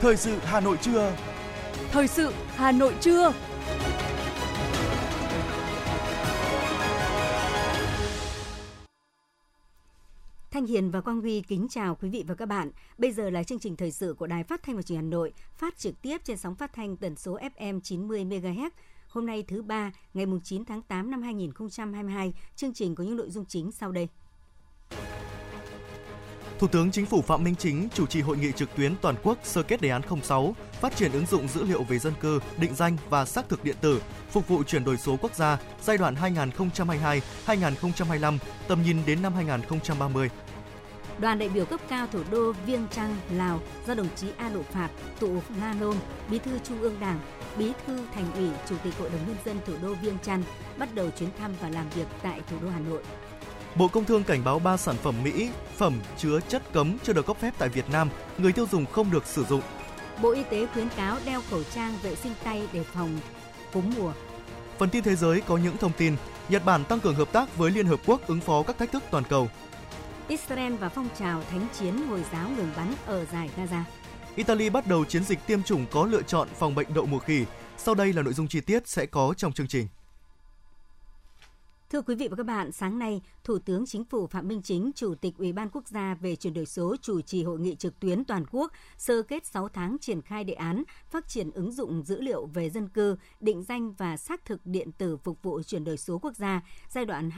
Thời sự Hà Nội trưa. Thời sự Hà Nội trưa. Thanh Hiền và Quang Huy kính chào quý vị và các bạn. Bây giờ là chương trình thời sự của Đài Phát thanh và Truyền hình Hà Nội, phát trực tiếp trên sóng phát thanh tần số FM 90 MHz. Hôm nay thứ ba, ngày 9 tháng 8 năm 2022, chương trình có những nội dung chính sau đây. Thủ tướng Chính phủ Phạm Minh Chính chủ trì hội nghị trực tuyến toàn quốc sơ kết đề án 06, phát triển ứng dụng dữ liệu về dân cư, định danh và xác thực điện tử, phục vụ chuyển đổi số quốc gia giai đoạn 2022-2025, tầm nhìn đến năm 2030. Đoàn đại biểu cấp cao thủ đô Viêng Chăn, Lào do đồng chí A Độ Phạt, tụ Nga Nôm, Bí thư Trung ương Đảng, Bí thư Thành ủy, Chủ tịch Hội đồng nhân dân thủ đô Viêng Chăn bắt đầu chuyến thăm và làm việc tại thủ đô Hà Nội. Bộ Công Thương cảnh báo 3 sản phẩm Mỹ, phẩm chứa chất cấm chưa được cấp phép tại Việt Nam, người tiêu dùng không được sử dụng. Bộ Y tế khuyến cáo đeo khẩu trang vệ sinh tay để phòng cúm mùa. Phần tin thế giới có những thông tin Nhật Bản tăng cường hợp tác với Liên Hợp Quốc ứng phó các thách thức toàn cầu. Israel và phong trào thánh chiến Hồi giáo ngừng bắn ở giải Gaza. Italy bắt đầu chiến dịch tiêm chủng có lựa chọn phòng bệnh đậu mùa khỉ. Sau đây là nội dung chi tiết sẽ có trong chương trình. Thưa quý vị và các bạn, sáng nay, Thủ tướng Chính phủ Phạm Minh Chính, Chủ tịch Ủy ban Quốc gia về chuyển đổi số chủ trì hội nghị trực tuyến toàn quốc sơ kết 6 tháng triển khai đề án phát triển ứng dụng dữ liệu về dân cư, định danh và xác thực điện tử phục vụ chuyển đổi số quốc gia giai đoạn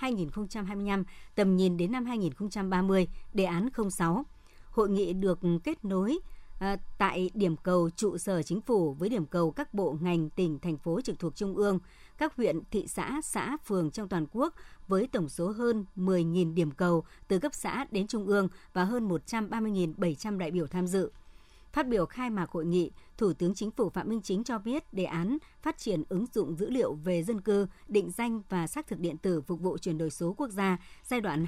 2022-2025, tầm nhìn đến năm 2030, đề án 06. Hội nghị được kết nối À, tại điểm cầu trụ sở chính phủ với điểm cầu các bộ ngành tỉnh thành phố trực thuộc trung ương các huyện, thị xã, xã, phường trong toàn quốc với tổng số hơn 10.000 điểm cầu từ cấp xã đến trung ương và hơn 130.700 đại biểu tham dự. Phát biểu khai mạc hội nghị, Thủ tướng Chính phủ Phạm Minh Chính cho biết đề án phát triển ứng dụng dữ liệu về dân cư, định danh và xác thực điện tử phục vụ chuyển đổi số quốc gia giai đoạn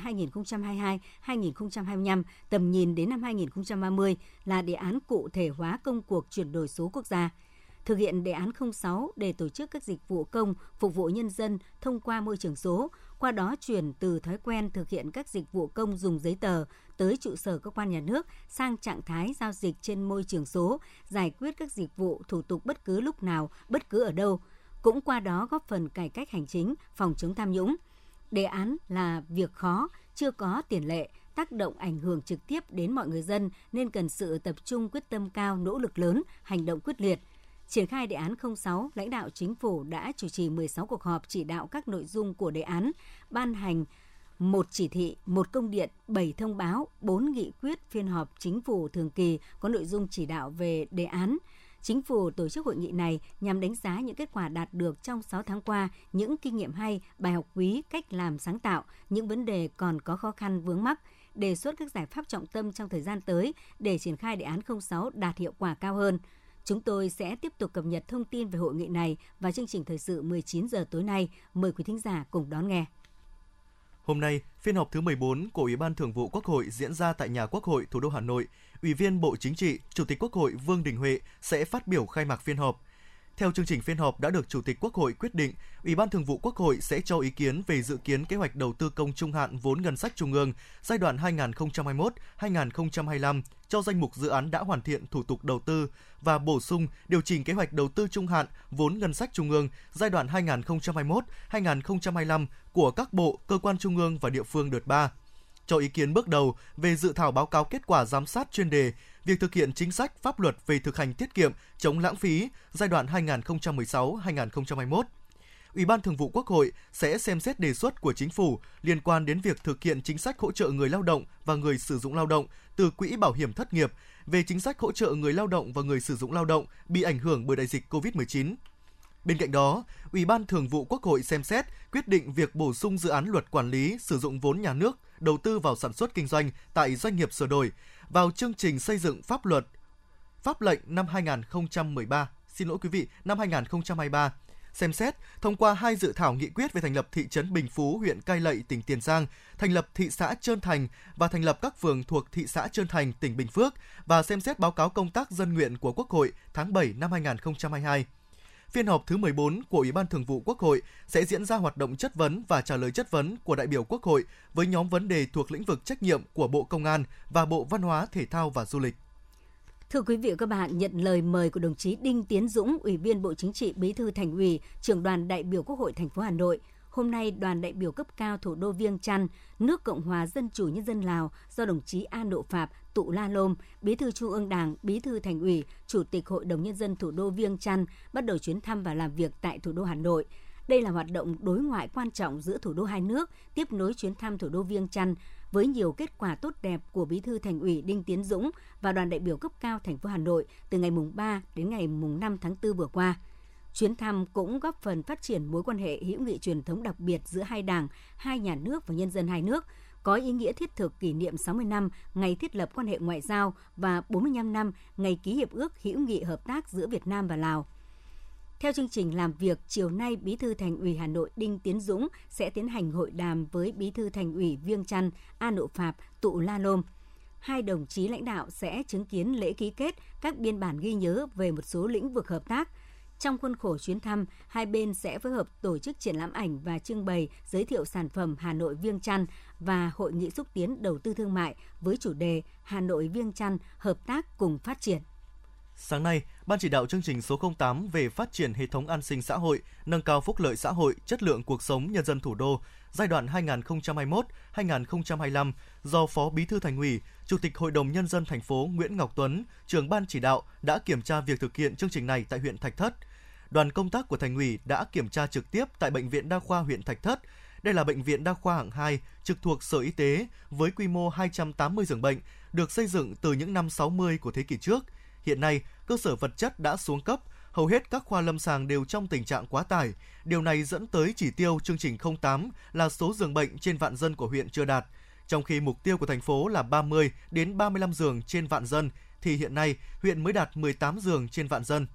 2022-2025, tầm nhìn đến năm 2030 là đề án cụ thể hóa công cuộc chuyển đổi số quốc gia. Thực hiện đề án 06 để tổ chức các dịch vụ công phục vụ nhân dân thông qua môi trường số, qua đó chuyển từ thói quen thực hiện các dịch vụ công dùng giấy tờ tới trụ sở cơ quan nhà nước sang trạng thái giao dịch trên môi trường số, giải quyết các dịch vụ thủ tục bất cứ lúc nào, bất cứ ở đâu, cũng qua đó góp phần cải cách hành chính, phòng chống tham nhũng. Đề án là việc khó, chưa có tiền lệ, tác động ảnh hưởng trực tiếp đến mọi người dân nên cần sự tập trung quyết tâm cao, nỗ lực lớn, hành động quyết liệt – Triển khai đề án 06, lãnh đạo chính phủ đã chủ trì 16 cuộc họp chỉ đạo các nội dung của đề án, ban hành một chỉ thị, một công điện, 7 thông báo, 4 nghị quyết phiên họp chính phủ thường kỳ có nội dung chỉ đạo về đề án. Chính phủ tổ chức hội nghị này nhằm đánh giá những kết quả đạt được trong 6 tháng qua, những kinh nghiệm hay, bài học quý, cách làm sáng tạo, những vấn đề còn có khó khăn vướng mắc, đề xuất các giải pháp trọng tâm trong thời gian tới để triển khai đề án 06 đạt hiệu quả cao hơn – Chúng tôi sẽ tiếp tục cập nhật thông tin về hội nghị này và chương trình thời sự 19 giờ tối nay. Mời quý thính giả cùng đón nghe. Hôm nay, phiên họp thứ 14 của Ủy ban Thường vụ Quốc hội diễn ra tại nhà Quốc hội thủ đô Hà Nội. Ủy viên Bộ Chính trị, Chủ tịch Quốc hội Vương Đình Huệ sẽ phát biểu khai mạc phiên họp. Theo chương trình phiên họp đã được Chủ tịch Quốc hội quyết định, Ủy ban Thường vụ Quốc hội sẽ cho ý kiến về dự kiến kế hoạch đầu tư công trung hạn vốn ngân sách trung ương giai đoạn 2021-2025 cho danh mục dự án đã hoàn thiện thủ tục đầu tư và bổ sung điều chỉnh kế hoạch đầu tư trung hạn vốn ngân sách trung ương giai đoạn 2021-2025 của các bộ, cơ quan trung ương và địa phương đợt 3 cho ý kiến bước đầu về dự thảo báo cáo kết quả giám sát chuyên đề việc thực hiện chính sách pháp luật về thực hành tiết kiệm, chống lãng phí giai đoạn 2016-2021. Ủy ban Thường vụ Quốc hội sẽ xem xét đề xuất của chính phủ liên quan đến việc thực hiện chính sách hỗ trợ người lao động và người sử dụng lao động từ quỹ bảo hiểm thất nghiệp về chính sách hỗ trợ người lao động và người sử dụng lao động bị ảnh hưởng bởi đại dịch COVID-19. Bên cạnh đó, Ủy ban Thường vụ Quốc hội xem xét quyết định việc bổ sung dự án luật quản lý sử dụng vốn nhà nước đầu tư vào sản xuất kinh doanh tại doanh nghiệp sửa đổi vào chương trình xây dựng pháp luật pháp lệnh năm 2013, xin lỗi quý vị, năm 2023 xem xét thông qua hai dự thảo nghị quyết về thành lập thị trấn Bình Phú, huyện Cai Lậy, tỉnh Tiền Giang, thành lập thị xã Trơn Thành và thành lập các phường thuộc thị xã Trơn Thành, tỉnh Bình Phước và xem xét báo cáo công tác dân nguyện của Quốc hội tháng 7 năm 2022. Phiên họp thứ 14 của Ủy ban Thường vụ Quốc hội sẽ diễn ra hoạt động chất vấn và trả lời chất vấn của đại biểu Quốc hội với nhóm vấn đề thuộc lĩnh vực trách nhiệm của Bộ Công an và Bộ Văn hóa, Thể thao và Du lịch. Thưa quý vị và các bạn, nhận lời mời của đồng chí Đinh Tiến Dũng, Ủy viên Bộ Chính trị, Bí thư Thành ủy, trưởng đoàn đại biểu Quốc hội thành phố Hà Nội, hôm nay đoàn đại biểu cấp cao thủ đô Viêng Chăn, nước Cộng hòa Dân chủ Nhân dân Lào do đồng chí A Độ Phạm, Tụ La Lôm, Bí thư Trung ương Đảng, Bí thư Thành ủy, Chủ tịch Hội đồng Nhân dân thủ đô Viêng Chăn bắt đầu chuyến thăm và làm việc tại thủ đô Hà Nội. Đây là hoạt động đối ngoại quan trọng giữa thủ đô hai nước, tiếp nối chuyến thăm thủ đô Viêng Chăn với nhiều kết quả tốt đẹp của Bí thư Thành ủy Đinh Tiến Dũng và đoàn đại biểu cấp cao thành phố Hà Nội từ ngày mùng 3 đến ngày mùng 5 tháng 4 vừa qua. Chuyến thăm cũng góp phần phát triển mối quan hệ hữu nghị truyền thống đặc biệt giữa hai đảng, hai nhà nước và nhân dân hai nước, có ý nghĩa thiết thực kỷ niệm 60 năm ngày thiết lập quan hệ ngoại giao và 45 năm ngày ký hiệp ước hữu nghị hợp tác giữa Việt Nam và Lào. Theo chương trình làm việc, chiều nay Bí thư Thành ủy Hà Nội Đinh Tiến Dũng sẽ tiến hành hội đàm với Bí thư Thành ủy Viêng Chăn, A Nộ Phạp, Tụ La Lôm. Hai đồng chí lãnh đạo sẽ chứng kiến lễ ký kết các biên bản ghi nhớ về một số lĩnh vực hợp tác. Trong khuôn khổ chuyến thăm, hai bên sẽ phối hợp tổ chức triển lãm ảnh và trưng bày giới thiệu sản phẩm Hà Nội Viêng Chăn và hội nghị xúc tiến đầu tư thương mại với chủ đề Hà Nội Viêng Chăn hợp tác cùng phát triển. Sáng nay, Ban chỉ đạo chương trình số 08 về phát triển hệ thống an sinh xã hội, nâng cao phúc lợi xã hội, chất lượng cuộc sống nhân dân thủ đô giai đoạn 2021-2025 do Phó Bí thư Thành ủy, Chủ tịch Hội đồng nhân dân thành phố Nguyễn Ngọc Tuấn, trưởng ban chỉ đạo đã kiểm tra việc thực hiện chương trình này tại huyện Thạch Thất. Đoàn công tác của Thành ủy đã kiểm tra trực tiếp tại bệnh viện đa khoa huyện Thạch Thất. Đây là bệnh viện đa khoa hạng 2 trực thuộc Sở Y tế với quy mô 280 giường bệnh, được xây dựng từ những năm 60 của thế kỷ trước – Hiện nay, cơ sở vật chất đã xuống cấp, hầu hết các khoa lâm sàng đều trong tình trạng quá tải. Điều này dẫn tới chỉ tiêu chương trình 08 là số giường bệnh trên vạn dân của huyện chưa đạt. Trong khi mục tiêu của thành phố là 30 đến 35 giường trên vạn dân, thì hiện nay huyện mới đạt 18 giường trên vạn dân.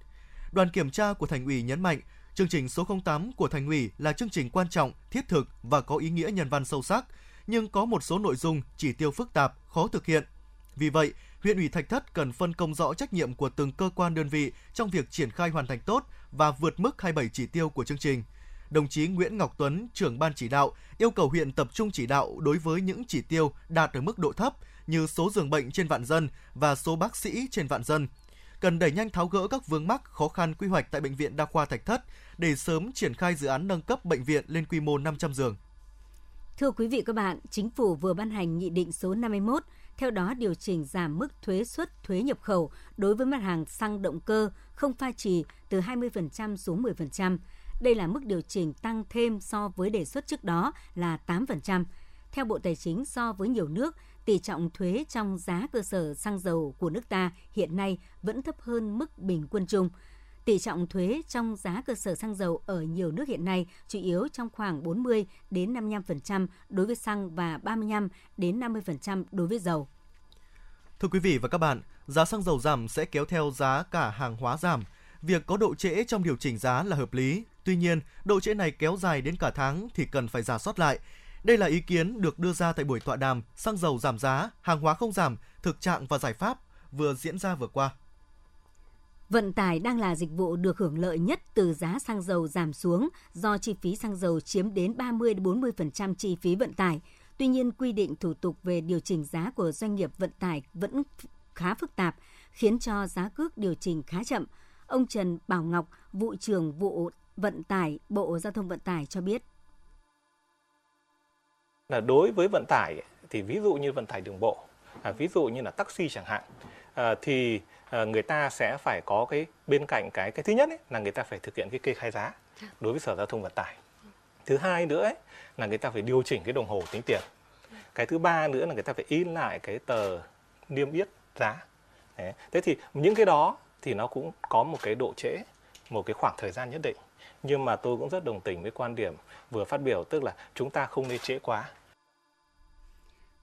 Đoàn kiểm tra của thành ủy nhấn mạnh, chương trình số 08 của thành ủy là chương trình quan trọng, thiết thực và có ý nghĩa nhân văn sâu sắc, nhưng có một số nội dung chỉ tiêu phức tạp, khó thực hiện. Vì vậy, huyện ủy Thạch Thất cần phân công rõ trách nhiệm của từng cơ quan đơn vị trong việc triển khai hoàn thành tốt và vượt mức 27 chỉ tiêu của chương trình. Đồng chí Nguyễn Ngọc Tuấn, trưởng ban chỉ đạo, yêu cầu huyện tập trung chỉ đạo đối với những chỉ tiêu đạt ở mức độ thấp như số giường bệnh trên vạn dân và số bác sĩ trên vạn dân. Cần đẩy nhanh tháo gỡ các vướng mắc khó khăn quy hoạch tại bệnh viện đa khoa Thạch Thất để sớm triển khai dự án nâng cấp bệnh viện lên quy mô 500 giường. Thưa quý vị các bạn, Chính phủ vừa ban hành Nghị định số 51 theo đó điều chỉnh giảm mức thuế suất thuế nhập khẩu đối với mặt hàng xăng động cơ không pha trì từ 20% xuống 10%. Đây là mức điều chỉnh tăng thêm so với đề xuất trước đó là 8%. Theo Bộ Tài chính, so với nhiều nước, tỷ trọng thuế trong giá cơ sở xăng dầu của nước ta hiện nay vẫn thấp hơn mức bình quân chung. Tỷ trọng thuế trong giá cơ sở xăng dầu ở nhiều nước hiện nay chủ yếu trong khoảng 40 đến 55% đối với xăng và 35 đến 50% đối với dầu. Thưa quý vị và các bạn, giá xăng dầu giảm sẽ kéo theo giá cả hàng hóa giảm. Việc có độ trễ trong điều chỉnh giá là hợp lý. Tuy nhiên, độ trễ này kéo dài đến cả tháng thì cần phải giả soát lại. Đây là ý kiến được đưa ra tại buổi tọa đàm xăng dầu giảm giá, hàng hóa không giảm, thực trạng và giải pháp vừa diễn ra vừa qua. Vận tải đang là dịch vụ được hưởng lợi nhất từ giá xăng dầu giảm xuống do chi phí xăng dầu chiếm đến 30-40% chi phí vận tải. Tuy nhiên, quy định thủ tục về điều chỉnh giá của doanh nghiệp vận tải vẫn khá phức tạp, khiến cho giá cước điều chỉnh khá chậm. Ông Trần Bảo Ngọc, vụ trưởng vụ vận tải Bộ Giao thông Vận tải cho biết. Là đối với vận tải thì ví dụ như vận tải đường bộ, à, ví dụ như là taxi chẳng hạn, à, thì à, người ta sẽ phải có cái bên cạnh cái cái thứ nhất ấy, là người ta phải thực hiện cái kê khai giá đối với sở giao thông vận tải. Thứ hai nữa ấy, là người ta phải điều chỉnh cái đồng hồ tính tiền. Cái thứ ba nữa là người ta phải in lại cái tờ niêm yết giá. Đấy. thế thì những cái đó thì nó cũng có một cái độ trễ một cái khoảng thời gian nhất định nhưng mà tôi cũng rất đồng tình với quan điểm vừa phát biểu tức là chúng ta không nên trễ quá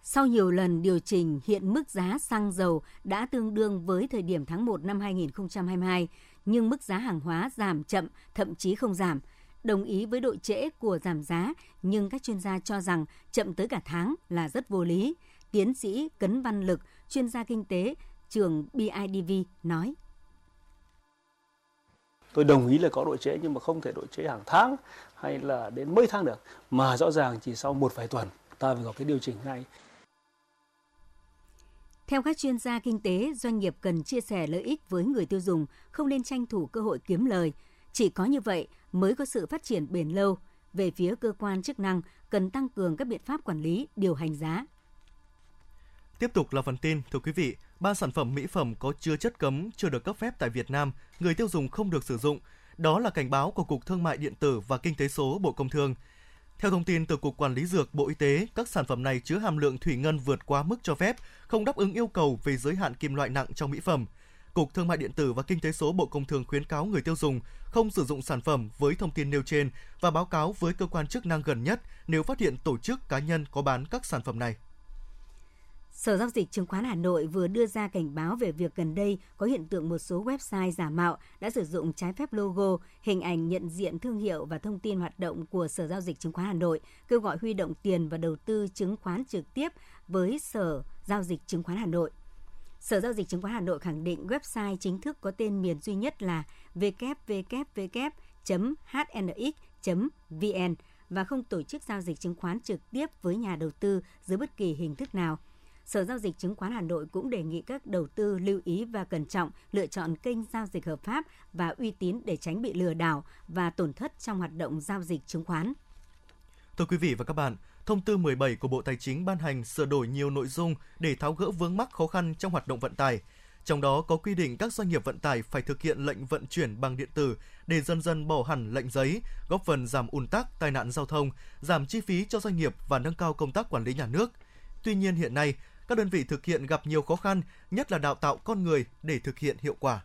sau nhiều lần điều chỉnh, hiện mức giá xăng dầu đã tương đương với thời điểm tháng 1 năm 2022, nhưng mức giá hàng hóa giảm chậm, thậm chí không giảm. Đồng ý với độ trễ của giảm giá, nhưng các chuyên gia cho rằng chậm tới cả tháng là rất vô lý. Tiến sĩ Cấn Văn Lực, chuyên gia kinh tế, trường BIDV nói. Tôi đồng ý là có độ trễ nhưng mà không thể độ trễ hàng tháng hay là đến mấy tháng được, mà rõ ràng chỉ sau một vài tuần ta phải có cái điều chỉnh ngay Theo các chuyên gia kinh tế, doanh nghiệp cần chia sẻ lợi ích với người tiêu dùng, không nên tranh thủ cơ hội kiếm lời. Chỉ có như vậy mới có sự phát triển bền lâu. Về phía cơ quan chức năng, cần tăng cường các biện pháp quản lý, điều hành giá. Tiếp tục là phần tin, thưa quý vị, ba sản phẩm mỹ phẩm có chứa chất cấm chưa được cấp phép tại Việt Nam, người tiêu dùng không được sử dụng. Đó là cảnh báo của Cục Thương mại điện tử và Kinh tế số Bộ Công Thương. Theo thông tin từ Cục Quản lý Dược Bộ Y tế, các sản phẩm này chứa hàm lượng thủy ngân vượt quá mức cho phép, không đáp ứng yêu cầu về giới hạn kim loại nặng trong mỹ phẩm. Cục Thương mại điện tử và Kinh tế số Bộ Công Thương khuyến cáo người tiêu dùng không sử dụng sản phẩm với thông tin nêu trên và báo cáo với cơ quan chức năng gần nhất nếu phát hiện tổ chức cá nhân có bán các sản phẩm này. Sở Giao dịch Chứng khoán Hà Nội vừa đưa ra cảnh báo về việc gần đây có hiện tượng một số website giả mạo đã sử dụng trái phép logo, hình ảnh nhận diện thương hiệu và thông tin hoạt động của Sở Giao dịch Chứng khoán Hà Nội, kêu gọi huy động tiền và đầu tư chứng khoán trực tiếp với Sở Giao dịch Chứng khoán Hà Nội. Sở Giao dịch Chứng khoán Hà Nội khẳng định website chính thức có tên miền duy nhất là www.hnx.vn và không tổ chức giao dịch chứng khoán trực tiếp với nhà đầu tư dưới bất kỳ hình thức nào – Sở Giao dịch Chứng khoán Hà Nội cũng đề nghị các đầu tư lưu ý và cẩn trọng lựa chọn kênh giao dịch hợp pháp và uy tín để tránh bị lừa đảo và tổn thất trong hoạt động giao dịch chứng khoán. Thưa quý vị và các bạn, Thông tư 17 của Bộ Tài chính ban hành sửa đổi nhiều nội dung để tháo gỡ vướng mắc khó khăn trong hoạt động vận tải. Trong đó có quy định các doanh nghiệp vận tải phải thực hiện lệnh vận chuyển bằng điện tử để dần dần bỏ hẳn lệnh giấy, góp phần giảm ùn tắc, tai nạn giao thông, giảm chi phí cho doanh nghiệp và nâng cao công tác quản lý nhà nước. Tuy nhiên hiện nay, các đơn vị thực hiện gặp nhiều khó khăn, nhất là đào tạo con người để thực hiện hiệu quả.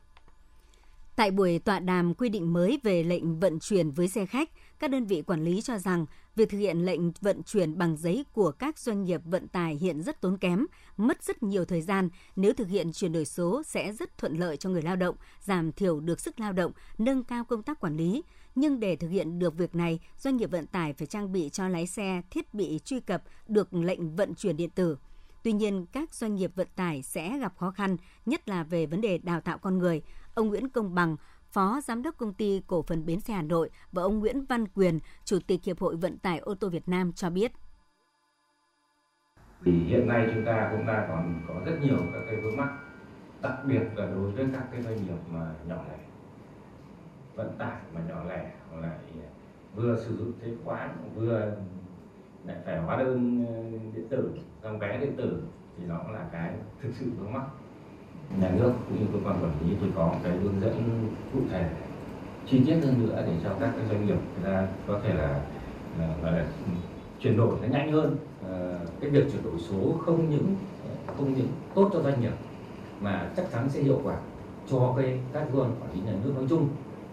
Tại buổi tọa đàm quy định mới về lệnh vận chuyển với xe khách, các đơn vị quản lý cho rằng việc thực hiện lệnh vận chuyển bằng giấy của các doanh nghiệp vận tải hiện rất tốn kém, mất rất nhiều thời gian. Nếu thực hiện chuyển đổi số sẽ rất thuận lợi cho người lao động, giảm thiểu được sức lao động, nâng cao công tác quản lý. Nhưng để thực hiện được việc này, doanh nghiệp vận tải phải trang bị cho lái xe thiết bị truy cập được lệnh vận chuyển điện tử. Tuy nhiên, các doanh nghiệp vận tải sẽ gặp khó khăn, nhất là về vấn đề đào tạo con người. Ông Nguyễn Công Bằng, Phó Giám đốc Công ty Cổ phần Bến xe Hà Nội và ông Nguyễn Văn Quyền, Chủ tịch Hiệp hội Vận tải ô tô Việt Nam cho biết. Thì hiện nay chúng ta cũng đang còn có rất nhiều các cái vướng mắc, đặc biệt là đối với các cái doanh nghiệp mà nhỏ lẻ, vận tải mà nhỏ lẻ lại vừa sử dụng thuế khoán vừa lại phải hóa đơn ờ, điện tử dòng vé điện tử thì nó là cái thực sự vướng mắc. Nhà nước cũng như cơ quan quản lý thì có cái hướng dẫn cụ thể chi tiết hơn nữa để cho các cái doanh nghiệp người ta có thể là gọi là chuyển đổi nó nhanh hơn. À, cái việc chuyển đổi số không những không những tốt cho doanh nghiệp mà chắc chắn sẽ hiệu quả cho cái các cơ quan quản lý nhà nước nói chung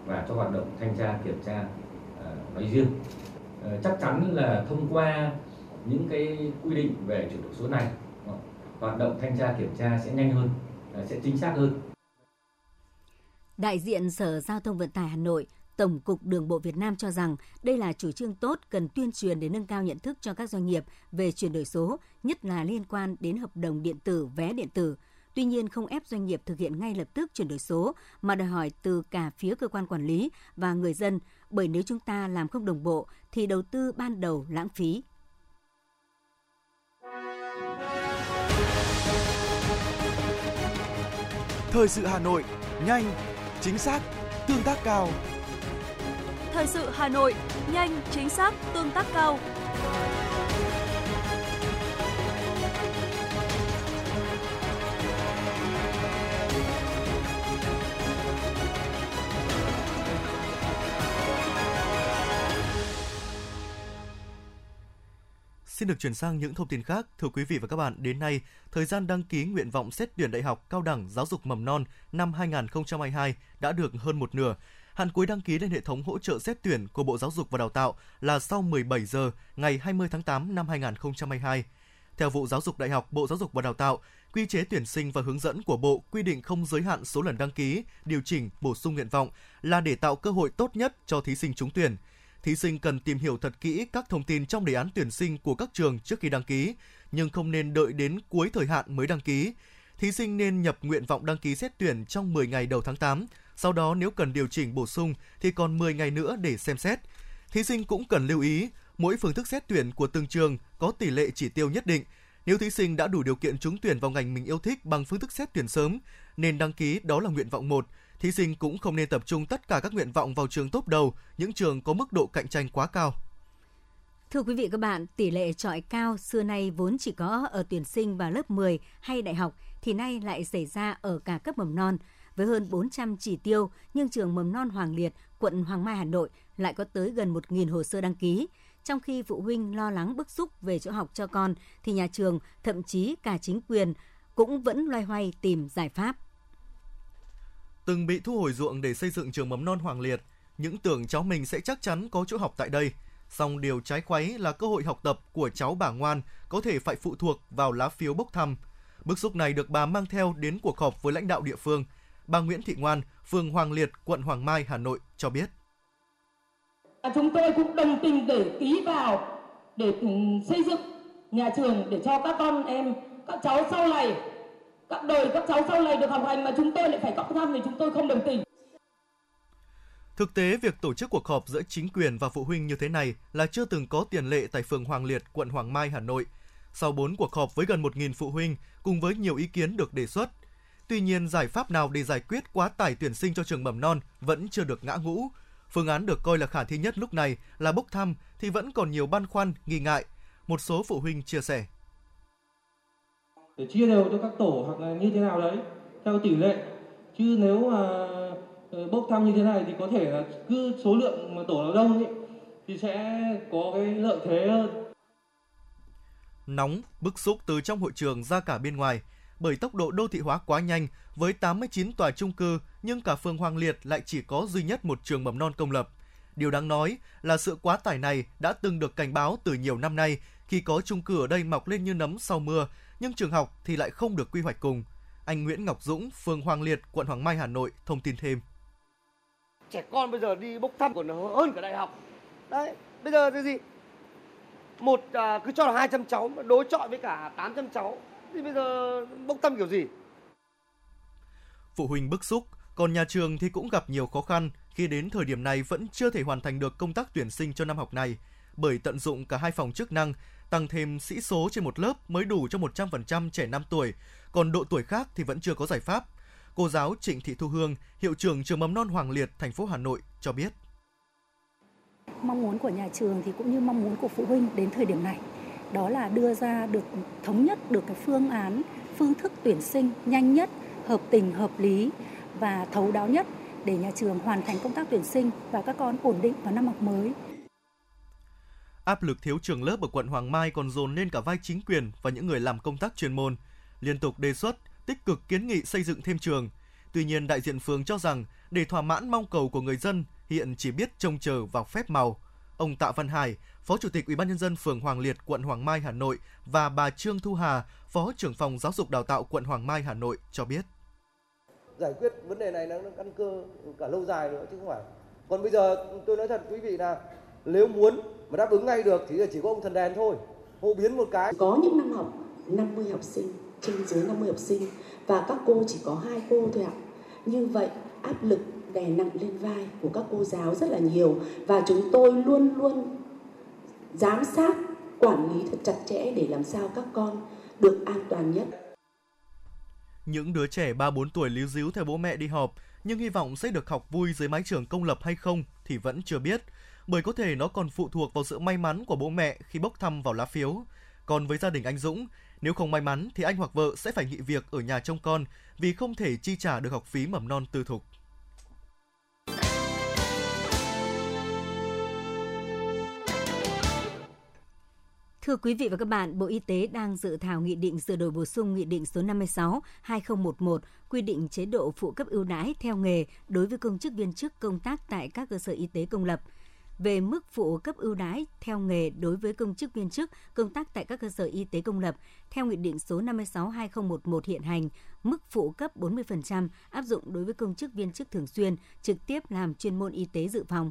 và cho hoạt động thanh tra kiểm tra à, nói riêng. Ờ, chắc chắn là thông qua những cái quy định về chuyển đổi số này ờ, hoạt động thanh tra kiểm tra sẽ nhanh hơn ờ, sẽ chính xác hơn Đại diện Sở Giao thông Vận tải Hà Nội, Tổng cục Đường bộ Việt Nam cho rằng đây là chủ trương tốt cần tuyên truyền để nâng cao nhận thức cho các doanh nghiệp về chuyển đổi số, nhất là liên quan đến hợp đồng điện tử, vé điện tử. Tuy nhiên không ép doanh nghiệp thực hiện ngay lập tức chuyển đổi số mà đòi hỏi từ cả phía cơ quan quản lý và người dân, bởi nếu chúng ta làm không đồng bộ thì đầu tư ban đầu lãng phí. Thời sự Hà Nội, nhanh, chính xác, tương tác cao. Thời sự Hà Nội, nhanh, chính xác, tương tác cao. Xin được chuyển sang những thông tin khác. Thưa quý vị và các bạn, đến nay, thời gian đăng ký nguyện vọng xét tuyển đại học cao đẳng giáo dục mầm non năm 2022 đã được hơn một nửa. Hạn cuối đăng ký lên hệ thống hỗ trợ xét tuyển của Bộ Giáo dục và Đào tạo là sau 17 giờ ngày 20 tháng 8 năm 2022. Theo vụ Giáo dục Đại học, Bộ Giáo dục và Đào tạo, quy chế tuyển sinh và hướng dẫn của Bộ quy định không giới hạn số lần đăng ký, điều chỉnh, bổ sung nguyện vọng là để tạo cơ hội tốt nhất cho thí sinh trúng tuyển – thí sinh cần tìm hiểu thật kỹ các thông tin trong đề án tuyển sinh của các trường trước khi đăng ký, nhưng không nên đợi đến cuối thời hạn mới đăng ký. Thí sinh nên nhập nguyện vọng đăng ký xét tuyển trong 10 ngày đầu tháng 8, sau đó nếu cần điều chỉnh bổ sung thì còn 10 ngày nữa để xem xét. Thí sinh cũng cần lưu ý, mỗi phương thức xét tuyển của từng trường có tỷ lệ chỉ tiêu nhất định. Nếu thí sinh đã đủ điều kiện trúng tuyển vào ngành mình yêu thích bằng phương thức xét tuyển sớm, nên đăng ký đó là nguyện vọng 1. Thí sinh cũng không nên tập trung tất cả các nguyện vọng vào trường top đầu, những trường có mức độ cạnh tranh quá cao. Thưa quý vị các bạn, tỷ lệ trọi cao xưa nay vốn chỉ có ở tuyển sinh vào lớp 10 hay đại học thì nay lại xảy ra ở cả cấp mầm non. Với hơn 400 chỉ tiêu, nhưng trường mầm non Hoàng Liệt, quận Hoàng Mai, Hà Nội lại có tới gần 1.000 hồ sơ đăng ký. Trong khi phụ huynh lo lắng bức xúc về chỗ học cho con, thì nhà trường, thậm chí cả chính quyền cũng vẫn loay hoay tìm giải pháp. Từng bị thu hồi ruộng để xây dựng trường mầm non Hoàng Liệt, những tưởng cháu mình sẽ chắc chắn có chỗ học tại đây. Song điều trái khuấy là cơ hội học tập của cháu bà ngoan có thể phải phụ thuộc vào lá phiếu bốc thăm. Bức xúc này được bà mang theo đến cuộc họp với lãnh đạo địa phương. Bà Nguyễn Thị Ngoan, phường Hoàng Liệt, quận Hoàng Mai, Hà Nội cho biết. À, chúng tôi cũng đồng tình để ký vào để ừ, xây dựng nhà trường để cho các con em, các cháu sau này, các đời các cháu sau này được học hành mà chúng tôi lại phải cọc tham thì chúng tôi không đồng tình. Thực tế, việc tổ chức cuộc họp giữa chính quyền và phụ huynh như thế này là chưa từng có tiền lệ tại phường Hoàng Liệt, quận Hoàng Mai, Hà Nội. Sau 4 cuộc họp với gần 1.000 phụ huynh cùng với nhiều ý kiến được đề xuất, Tuy nhiên, giải pháp nào để giải quyết quá tải tuyển sinh cho trường mầm non vẫn chưa được ngã ngũ. Phương án được coi là khả thi nhất lúc này là bốc thăm thì vẫn còn nhiều băn khoăn, nghi ngại. Một số phụ huynh chia sẻ. Để chia đều cho các tổ hoặc là như thế nào đấy, theo tỷ lệ. Chứ nếu mà ờ, bốc thăm như thế này thì có thể là cứ số lượng mà tổ nào đông ấy, thì sẽ có cái lợi thế hơn. Nóng, bức xúc từ trong hội trường ra cả bên ngoài – bởi tốc độ đô thị hóa quá nhanh với 89 tòa chung cư nhưng cả phường Hoàng Liệt lại chỉ có duy nhất một trường mầm non công lập. Điều đáng nói là sự quá tải này đã từng được cảnh báo từ nhiều năm nay khi có chung cư ở đây mọc lên như nấm sau mưa, nhưng trường học thì lại không được quy hoạch cùng. Anh Nguyễn Ngọc Dũng, phường Hoàng Liệt, quận Hoàng Mai, Hà Nội thông tin thêm. Trẻ con bây giờ đi bốc thăm còn hơn cả đại học. Đấy, bây giờ cái gì? Một à, cứ cho là 200 cháu đối chọi với cả 800 cháu thì bây giờ bốc thăm kiểu gì? Phụ huynh bức xúc, còn nhà trường thì cũng gặp nhiều khó khăn khi đến thời điểm này vẫn chưa thể hoàn thành được công tác tuyển sinh cho năm học này, bởi tận dụng cả hai phòng chức năng, tăng thêm sĩ số trên một lớp mới đủ cho 100% trẻ 5 tuổi, còn độ tuổi khác thì vẫn chưa có giải pháp. Cô giáo Trịnh Thị Thu Hương, hiệu trưởng trường mầm non Hoàng Liệt, thành phố Hà Nội cho biết. Mong muốn của nhà trường thì cũng như mong muốn của phụ huynh đến thời điểm này đó là đưa ra được thống nhất được cái phương án phương thức tuyển sinh nhanh nhất hợp tình hợp lý và thấu đáo nhất để nhà trường hoàn thành công tác tuyển sinh và các con ổn định vào năm học mới. Áp lực thiếu trường lớp ở quận Hoàng Mai còn dồn lên cả vai chính quyền và những người làm công tác chuyên môn, liên tục đề xuất tích cực kiến nghị xây dựng thêm trường. Tuy nhiên, đại diện phường cho rằng để thỏa mãn mong cầu của người dân hiện chỉ biết trông chờ vào phép màu. Ông Tạ Văn Hải, Phó Chủ tịch Ủy ban nhân dân phường Hoàng Liệt, quận Hoàng Mai, Hà Nội và bà Trương Thu Hà, Phó trưởng phòng giáo dục đào tạo quận Hoàng Mai, Hà Nội cho biết. Giải quyết vấn đề này nó căn cơ cả lâu dài nữa chứ không phải. Còn bây giờ tôi nói thật quý vị là nếu muốn mà đáp ứng ngay được thì chỉ có ông thần đèn thôi. Hô biến một cái. Có những năm học 50 học sinh, trên dưới 50 học sinh và các cô chỉ có hai cô thôi ạ. Như vậy áp lực đè nặng lên vai của các cô giáo rất là nhiều và chúng tôi luôn luôn giám sát, quản lý thật chặt chẽ để làm sao các con được an toàn nhất. Những đứa trẻ 3-4 tuổi líu díu theo bố mẹ đi họp, nhưng hy vọng sẽ được học vui dưới mái trường công lập hay không thì vẫn chưa biết, bởi có thể nó còn phụ thuộc vào sự may mắn của bố mẹ khi bốc thăm vào lá phiếu. Còn với gia đình anh Dũng, nếu không may mắn thì anh hoặc vợ sẽ phải nghỉ việc ở nhà trông con vì không thể chi trả được học phí mầm non tư thục. Thưa quý vị và các bạn, Bộ Y tế đang dự thảo nghị định sửa đổi bổ sung nghị định số 56/2011 quy định chế độ phụ cấp ưu đãi theo nghề đối với công chức viên chức công tác tại các cơ sở y tế công lập về mức phụ cấp ưu đãi theo nghề đối với công chức viên chức công tác tại các cơ sở y tế công lập theo nghị định số 56/2011 hiện hành, mức phụ cấp 40% áp dụng đối với công chức viên chức thường xuyên trực tiếp làm chuyên môn y tế dự phòng.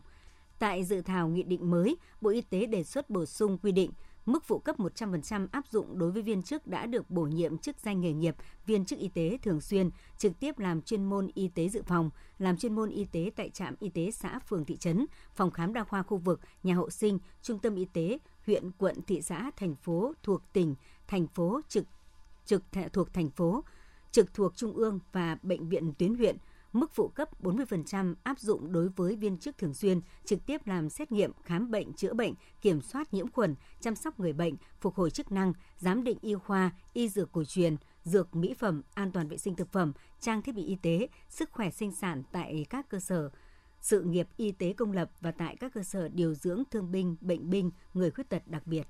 Tại dự thảo nghị định mới, Bộ Y tế đề xuất bổ sung quy định Mức phụ cấp 100% áp dụng đối với viên chức đã được bổ nhiệm chức danh nghề nghiệp, viên chức y tế thường xuyên, trực tiếp làm chuyên môn y tế dự phòng, làm chuyên môn y tế tại trạm y tế xã, phường, thị trấn, phòng khám đa khoa khu vực, nhà hộ sinh, trung tâm y tế, huyện, quận, thị xã, thành phố thuộc tỉnh thành phố trực trực thuộc thành phố, trực thuộc trung ương và bệnh viện tuyến huyện. Mức phụ cấp 40% áp dụng đối với viên chức thường xuyên trực tiếp làm xét nghiệm, khám bệnh, chữa bệnh, kiểm soát nhiễm khuẩn, chăm sóc người bệnh, phục hồi chức năng, giám định y khoa, y dược cổ truyền, dược mỹ phẩm, an toàn vệ sinh thực phẩm, trang thiết bị y tế, sức khỏe sinh sản tại các cơ sở sự nghiệp y tế công lập và tại các cơ sở điều dưỡng thương binh, bệnh binh, người khuyết tật đặc biệt.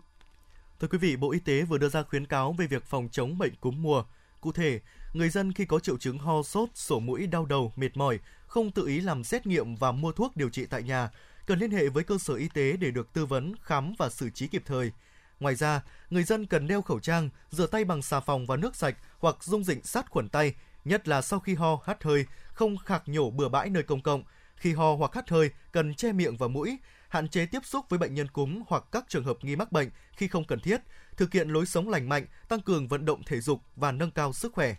Thưa quý vị, Bộ Y tế vừa đưa ra khuyến cáo về việc phòng chống bệnh cúm mùa. Cụ thể, người dân khi có triệu chứng ho sốt, sổ mũi, đau đầu, mệt mỏi, không tự ý làm xét nghiệm và mua thuốc điều trị tại nhà, cần liên hệ với cơ sở y tế để được tư vấn, khám và xử trí kịp thời. Ngoài ra, người dân cần đeo khẩu trang, rửa tay bằng xà phòng và nước sạch hoặc dung dịch sát khuẩn tay, nhất là sau khi ho, hắt hơi, không khạc nhổ bừa bãi nơi công cộng. Khi ho hoặc hắt hơi, cần che miệng và mũi, hạn chế tiếp xúc với bệnh nhân cúm hoặc các trường hợp nghi mắc bệnh khi không cần thiết, thực hiện lối sống lành mạnh, tăng cường vận động thể dục và nâng cao sức khỏe.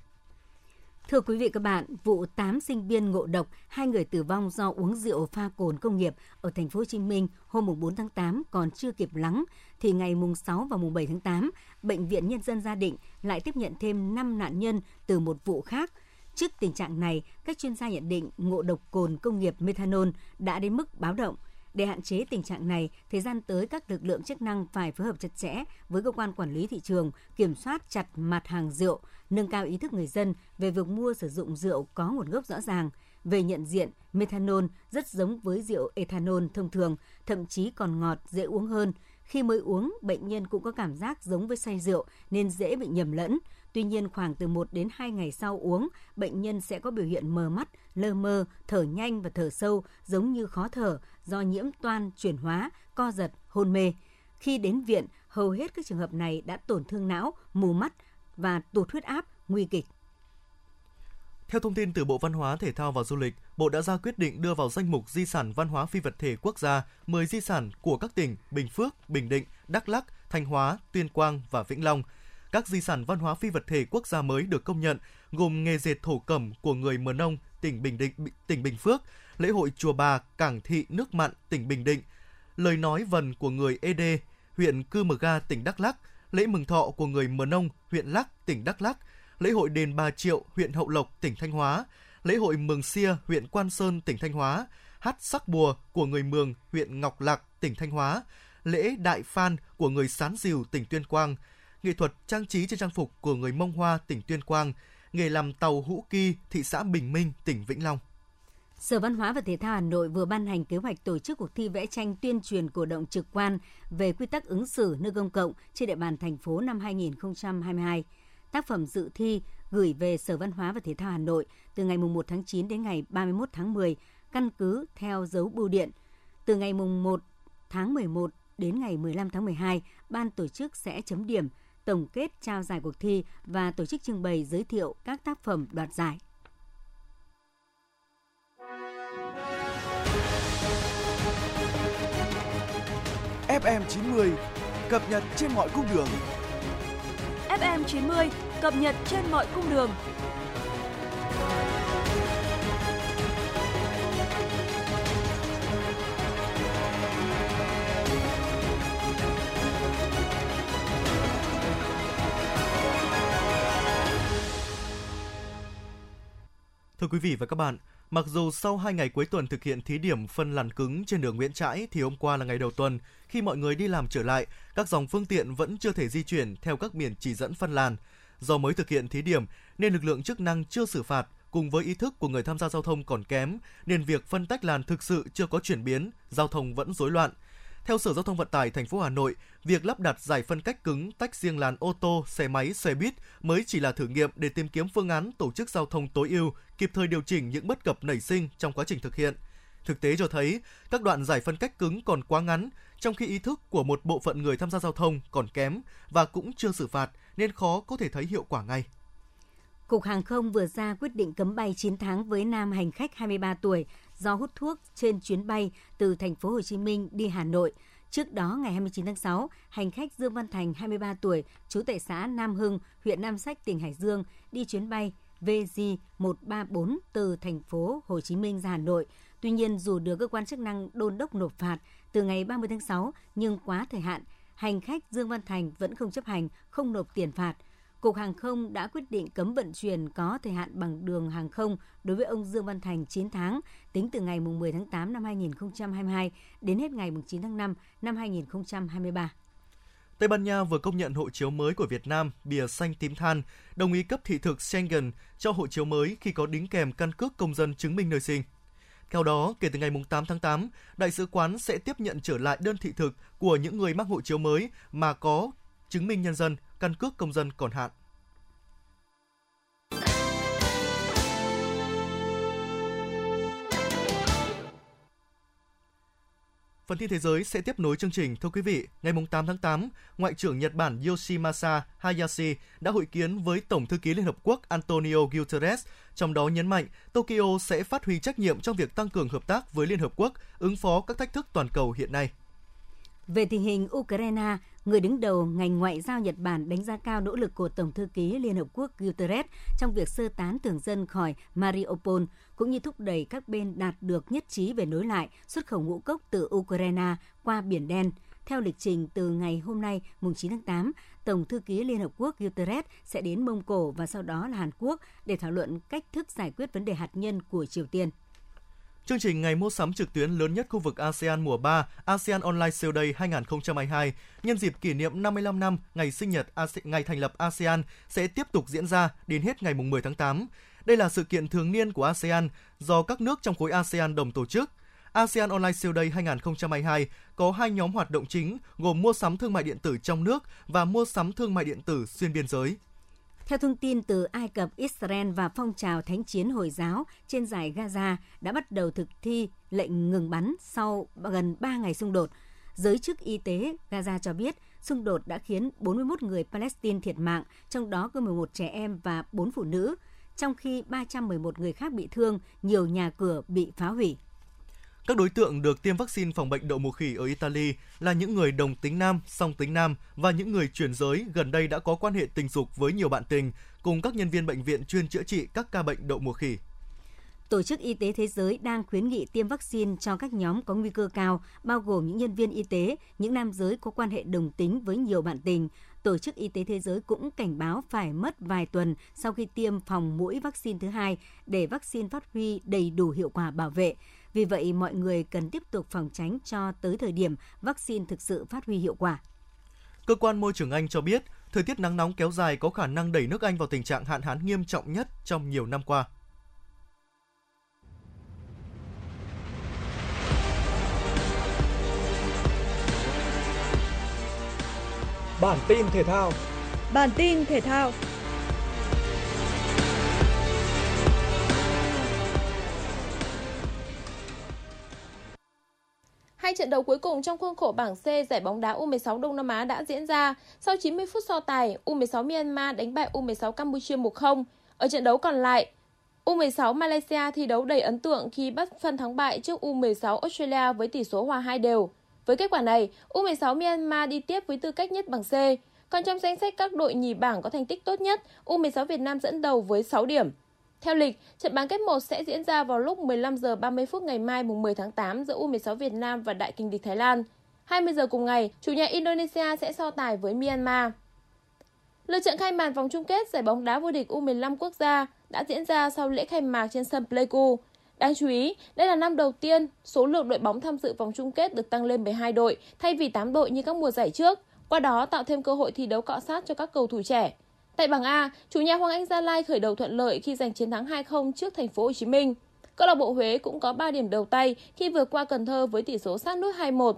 Thưa quý vị các bạn, vụ 8 sinh viên ngộ độc, hai người tử vong do uống rượu pha cồn công nghiệp ở thành phố Hồ Chí Minh hôm 4 tháng 8 còn chưa kịp lắng thì ngày mùng 6 và mùng 7 tháng 8, bệnh viện Nhân dân Gia Định lại tiếp nhận thêm 5 nạn nhân từ một vụ khác. Trước tình trạng này, các chuyên gia nhận định ngộ độc cồn công nghiệp methanol đã đến mức báo động – để hạn chế tình trạng này, thời gian tới các lực lượng chức năng phải phối hợp chặt chẽ với cơ quan quản lý thị trường, kiểm soát chặt mặt hàng rượu, nâng cao ý thức người dân về việc mua sử dụng rượu có nguồn gốc rõ ràng. Về nhận diện, methanol rất giống với rượu ethanol thông thường, thậm chí còn ngọt, dễ uống hơn. Khi mới uống, bệnh nhân cũng có cảm giác giống với say rượu nên dễ bị nhầm lẫn. Tuy nhiên, khoảng từ 1 đến 2 ngày sau uống, bệnh nhân sẽ có biểu hiện mờ mắt, lơ mơ, thở nhanh và thở sâu, giống như khó thở do nhiễm toan chuyển hóa, co giật, hôn mê. Khi đến viện, hầu hết các trường hợp này đã tổn thương não, mù mắt và tụt huyết áp, nguy kịch. Theo thông tin từ Bộ Văn hóa, Thể thao và Du lịch, Bộ đã ra quyết định đưa vào danh mục di sản văn hóa phi vật thể quốc gia 10 di sản của các tỉnh Bình Phước, Bình Định, Đắk Lắk, Thanh Hóa, Tuyên Quang và Vĩnh Long – các di sản văn hóa phi vật thể quốc gia mới được công nhận gồm nghề dệt thổ cẩm của người Mờ Nông, tỉnh Bình Định, tỉnh Bình Phước, lễ hội chùa Bà, Cảng Thị Nước Mặn, tỉnh Bình Định, lời nói vần của người Ed, huyện Cư Mờ Ga, tỉnh Đắk Lắk, lễ mừng thọ của người Mờ Nông, huyện Lắc, tỉnh Đắk Lắk, lễ hội đền Bà Triệu, huyện Hậu Lộc, tỉnh Thanh Hóa, lễ hội Mường Sia, huyện Quan Sơn, tỉnh Thanh Hóa, hát sắc bùa của người Mường, huyện Ngọc Lặc, tỉnh Thanh Hóa, lễ Đại Phan của người Sán Diều, tỉnh Tuyên Quang, nghệ thuật trang trí trên trang phục của người Mông Hoa, tỉnh Tuyên Quang, nghề làm tàu hũ kỳ, thị xã Bình Minh, tỉnh Vĩnh Long. Sở Văn hóa và Thể thao Hà Nội vừa ban hành kế hoạch tổ chức cuộc thi vẽ tranh tuyên truyền cổ động trực quan về quy tắc ứng xử nơi công cộng trên địa bàn thành phố năm 2022. Tác phẩm dự thi gửi về Sở Văn hóa và Thể thao Hà Nội từ ngày 1 tháng 9 đến ngày 31 tháng 10, căn cứ theo dấu bưu điện. Từ ngày 1 tháng 11 đến ngày 15 tháng 12, ban tổ chức sẽ chấm điểm tổng kết trao giải cuộc thi và tổ chức trưng bày giới thiệu các tác phẩm đoạt giải. FM 90 cập nhật trên mọi cung đường. FM 90 cập nhật trên mọi cung đường. Thưa quý vị và các bạn, mặc dù sau 2 ngày cuối tuần thực hiện thí điểm phân làn cứng trên đường Nguyễn Trãi thì hôm qua là ngày đầu tuần, khi mọi người đi làm trở lại, các dòng phương tiện vẫn chưa thể di chuyển theo các biển chỉ dẫn phân làn. Do mới thực hiện thí điểm nên lực lượng chức năng chưa xử phạt, cùng với ý thức của người tham gia giao thông còn kém nên việc phân tách làn thực sự chưa có chuyển biến, giao thông vẫn rối loạn. Theo Sở Giao thông Vận tải thành phố Hà Nội, việc lắp đặt giải phân cách cứng tách riêng làn ô tô, xe máy, xe buýt mới chỉ là thử nghiệm để tìm kiếm phương án tổ chức giao thông tối ưu, kịp thời điều chỉnh những bất cập nảy sinh trong quá trình thực hiện. Thực tế cho thấy, các đoạn giải phân cách cứng còn quá ngắn, trong khi ý thức của một bộ phận người tham gia giao thông còn kém và cũng chưa xử phạt nên khó có thể thấy hiệu quả ngay. Cục Hàng không vừa ra quyết định cấm bay 9 tháng với nam hành khách 23 tuổi do hút thuốc trên chuyến bay từ thành phố Hồ Chí Minh đi Hà Nội. Trước đó, ngày 29 tháng 6, hành khách Dương Văn Thành, 23 tuổi, trú tại xã Nam Hưng, huyện Nam Sách, tỉnh Hải Dương, đi chuyến bay VJ134 từ thành phố Hồ Chí Minh ra Hà Nội. Tuy nhiên, dù được cơ quan chức năng đôn đốc nộp phạt từ ngày 30 tháng 6, nhưng quá thời hạn, hành khách Dương Văn Thành vẫn không chấp hành, không nộp tiền phạt. Cục Hàng không đã quyết định cấm vận chuyển có thời hạn bằng đường hàng không đối với ông Dương Văn Thành 9 tháng, tính từ ngày 10 tháng 8 năm 2022 đến hết ngày 9 tháng 5 năm 2023. Tây Ban Nha vừa công nhận hộ chiếu mới của Việt Nam bìa xanh tím than, đồng ý cấp thị thực Schengen cho hộ chiếu mới khi có đính kèm căn cước công dân chứng minh nơi sinh. Theo đó, kể từ ngày 8 tháng 8, Đại sứ quán sẽ tiếp nhận trở lại đơn thị thực của những người mắc hộ chiếu mới mà có chứng minh nhân dân, căn cước công dân còn hạn. Phần tin thế giới sẽ tiếp nối chương trình. Thưa quý vị, ngày 8 tháng 8, Ngoại trưởng Nhật Bản Yoshimasa Hayashi đã hội kiến với Tổng thư ký Liên Hợp Quốc Antonio Guterres, trong đó nhấn mạnh Tokyo sẽ phát huy trách nhiệm trong việc tăng cường hợp tác với Liên Hợp Quốc ứng phó các thách thức toàn cầu hiện nay. Về tình hình Ukraine, người đứng đầu ngành ngoại giao Nhật Bản đánh giá cao nỗ lực của Tổng thư ký Liên Hợp Quốc Guterres trong việc sơ tán thường dân khỏi Mariupol, cũng như thúc đẩy các bên đạt được nhất trí về nối lại xuất khẩu ngũ cốc từ Ukraine qua Biển Đen. Theo lịch trình từ ngày hôm nay, mùng 9 tháng 8, Tổng thư ký Liên Hợp Quốc Guterres sẽ đến Mông Cổ và sau đó là Hàn Quốc để thảo luận cách thức giải quyết vấn đề hạt nhân của Triều Tiên. Chương trình ngày mua sắm trực tuyến lớn nhất khu vực ASEAN mùa 3, ASEAN Online Sale Day 2022, nhân dịp kỷ niệm 55 năm ngày sinh nhật ngày thành lập ASEAN sẽ tiếp tục diễn ra đến hết ngày 10 tháng 8. Đây là sự kiện thường niên của ASEAN do các nước trong khối ASEAN đồng tổ chức. ASEAN Online Sale Day 2022 có hai nhóm hoạt động chính gồm mua sắm thương mại điện tử trong nước và mua sắm thương mại điện tử xuyên biên giới. Theo thông tin từ Ai Cập, Israel và phong trào thánh chiến Hồi giáo trên giải Gaza đã bắt đầu thực thi lệnh ngừng bắn sau gần 3 ngày xung đột. Giới chức y tế Gaza cho biết xung đột đã khiến 41 người Palestine thiệt mạng, trong đó có 11 trẻ em và 4 phụ nữ, trong khi 311 người khác bị thương, nhiều nhà cửa bị phá hủy. Các đối tượng được tiêm vaccine phòng bệnh đậu mùa khỉ ở Italy là những người đồng tính nam, song tính nam và những người chuyển giới gần đây đã có quan hệ tình dục với nhiều bạn tình cùng các nhân viên bệnh viện chuyên chữa trị các ca bệnh đậu mùa khỉ. Tổ chức Y tế Thế giới đang khuyến nghị tiêm vaccine cho các nhóm có nguy cơ cao, bao gồm những nhân viên y tế, những nam giới có quan hệ đồng tính với nhiều bạn tình. Tổ chức Y tế Thế giới cũng cảnh báo phải mất vài tuần sau khi tiêm phòng mũi vaccine thứ hai để vaccine phát huy đầy đủ hiệu quả bảo vệ. Vì vậy, mọi người cần tiếp tục phòng tránh cho tới thời điểm vaccine thực sự phát huy hiệu quả. Cơ quan môi trường Anh cho biết, thời tiết nắng nóng kéo dài có khả năng đẩy nước Anh vào tình trạng hạn hán nghiêm trọng nhất trong nhiều năm qua. Bản tin thể thao Bản tin thể thao Hai trận đấu cuối cùng trong khuôn khổ bảng C giải bóng đá U16 Đông Nam Á đã diễn ra. Sau 90 phút so tài, U16 Myanmar đánh bại U16 Campuchia 1-0. Ở trận đấu còn lại, U16 Malaysia thi đấu đầy ấn tượng khi bắt phân thắng bại trước U16 Australia với tỷ số hòa 2 đều. Với kết quả này, U16 Myanmar đi tiếp với tư cách nhất bảng C. Còn trong danh sách các đội nhì bảng có thành tích tốt nhất, U16 Việt Nam dẫn đầu với 6 điểm. Theo lịch, trận bán kết 1 sẽ diễn ra vào lúc 15 giờ 30 phút ngày mai mùng 10 tháng 8 giữa U16 Việt Nam và Đại kình địch Thái Lan. 20 giờ cùng ngày, chủ nhà Indonesia sẽ so tài với Myanmar. Lượt trận khai màn vòng chung kết giải bóng đá vô địch U15 quốc gia đã diễn ra sau lễ khai mạc trên sân Pleiku. Đáng chú ý, đây là năm đầu tiên số lượng đội bóng tham dự vòng chung kết được tăng lên 12 đội thay vì 8 đội như các mùa giải trước, qua đó tạo thêm cơ hội thi đấu cọ sát cho các cầu thủ trẻ. Tại bảng A, chủ nhà Hoàng Anh Gia Lai khởi đầu thuận lợi khi giành chiến thắng 2-0 trước thành phố Hồ Chí Minh. Câu lạc bộ Huế cũng có 3 điểm đầu tay khi vượt qua Cần Thơ với tỷ số sát nút 2-1.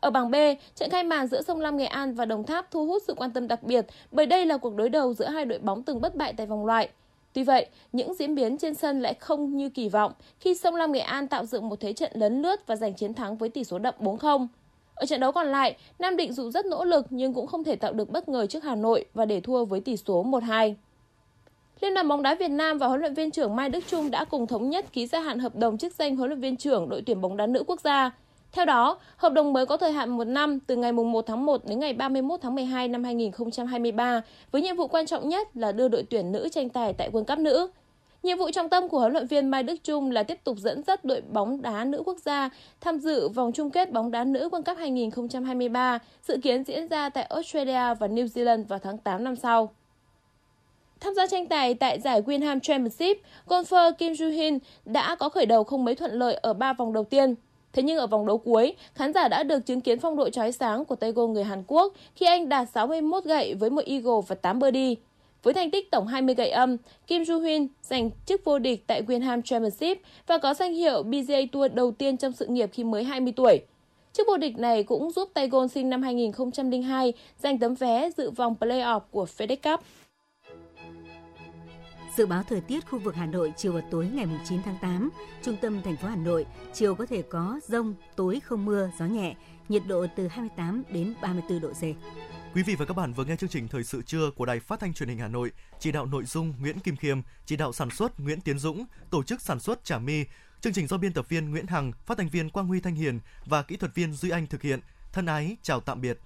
Ở bảng B, trận khai màn giữa Sông Lam Nghệ An và Đồng Tháp thu hút sự quan tâm đặc biệt bởi đây là cuộc đối đầu giữa hai đội bóng từng bất bại tại vòng loại. Tuy vậy, những diễn biến trên sân lại không như kỳ vọng khi Sông Lam Nghệ An tạo dựng một thế trận lấn lướt và giành chiến thắng với tỷ số đậm 4-0. Ở trận đấu còn lại, Nam Định dù rất nỗ lực nhưng cũng không thể tạo được bất ngờ trước Hà Nội và để thua với tỷ số 1-2. Liên đoàn bóng đá Việt Nam và huấn luyện viên trưởng Mai Đức Trung đã cùng thống nhất ký gia hạn hợp đồng chức danh huấn luyện viên trưởng đội tuyển bóng đá nữ quốc gia. Theo đó, hợp đồng mới có thời hạn một năm từ ngày 1 tháng 1 đến ngày 31 tháng 12 năm 2023 với nhiệm vụ quan trọng nhất là đưa đội tuyển nữ tranh tài tại World Cup nữ. Nhiệm vụ trọng tâm của huấn luyện viên Mai Đức Chung là tiếp tục dẫn dắt đội bóng đá nữ quốc gia tham dự vòng chung kết bóng đá nữ World Cup 2023, dự kiến diễn ra tại Australia và New Zealand vào tháng 8 năm sau. Tham gia tranh tài tại giải Winham Championship, golfer Kim Joo-hin đã có khởi đầu không mấy thuận lợi ở 3 vòng đầu tiên. Thế nhưng ở vòng đấu cuối, khán giả đã được chứng kiến phong độ chói sáng của tay gôn người Hàn Quốc khi anh đạt 61 gậy với một eagle và 8 birdie. Với thành tích tổng 20 gậy âm, Kim Ju Hyun giành chức vô địch tại Winham Championship và có danh hiệu PGA Tour đầu tiên trong sự nghiệp khi mới 20 tuổi. Chức vô địch này cũng giúp tay gôn sinh năm 2002 giành tấm vé dự vòng playoff của FedEx Cup. Dự báo thời tiết khu vực Hà Nội chiều và tối ngày 9 tháng 8, trung tâm thành phố Hà Nội chiều có thể có rông, tối không mưa, gió nhẹ, nhiệt độ từ 28 đến 34 độ C. Quý vị và các bạn vừa nghe chương trình Thời sự trưa của Đài Phát thanh Truyền hình Hà Nội, chỉ đạo nội dung Nguyễn Kim Khiêm, chỉ đạo sản xuất Nguyễn Tiến Dũng, tổ chức sản xuất Trà My. Chương trình do biên tập viên Nguyễn Hằng, phát thanh viên Quang Huy Thanh Hiền và kỹ thuật viên Duy Anh thực hiện. Thân ái chào tạm biệt.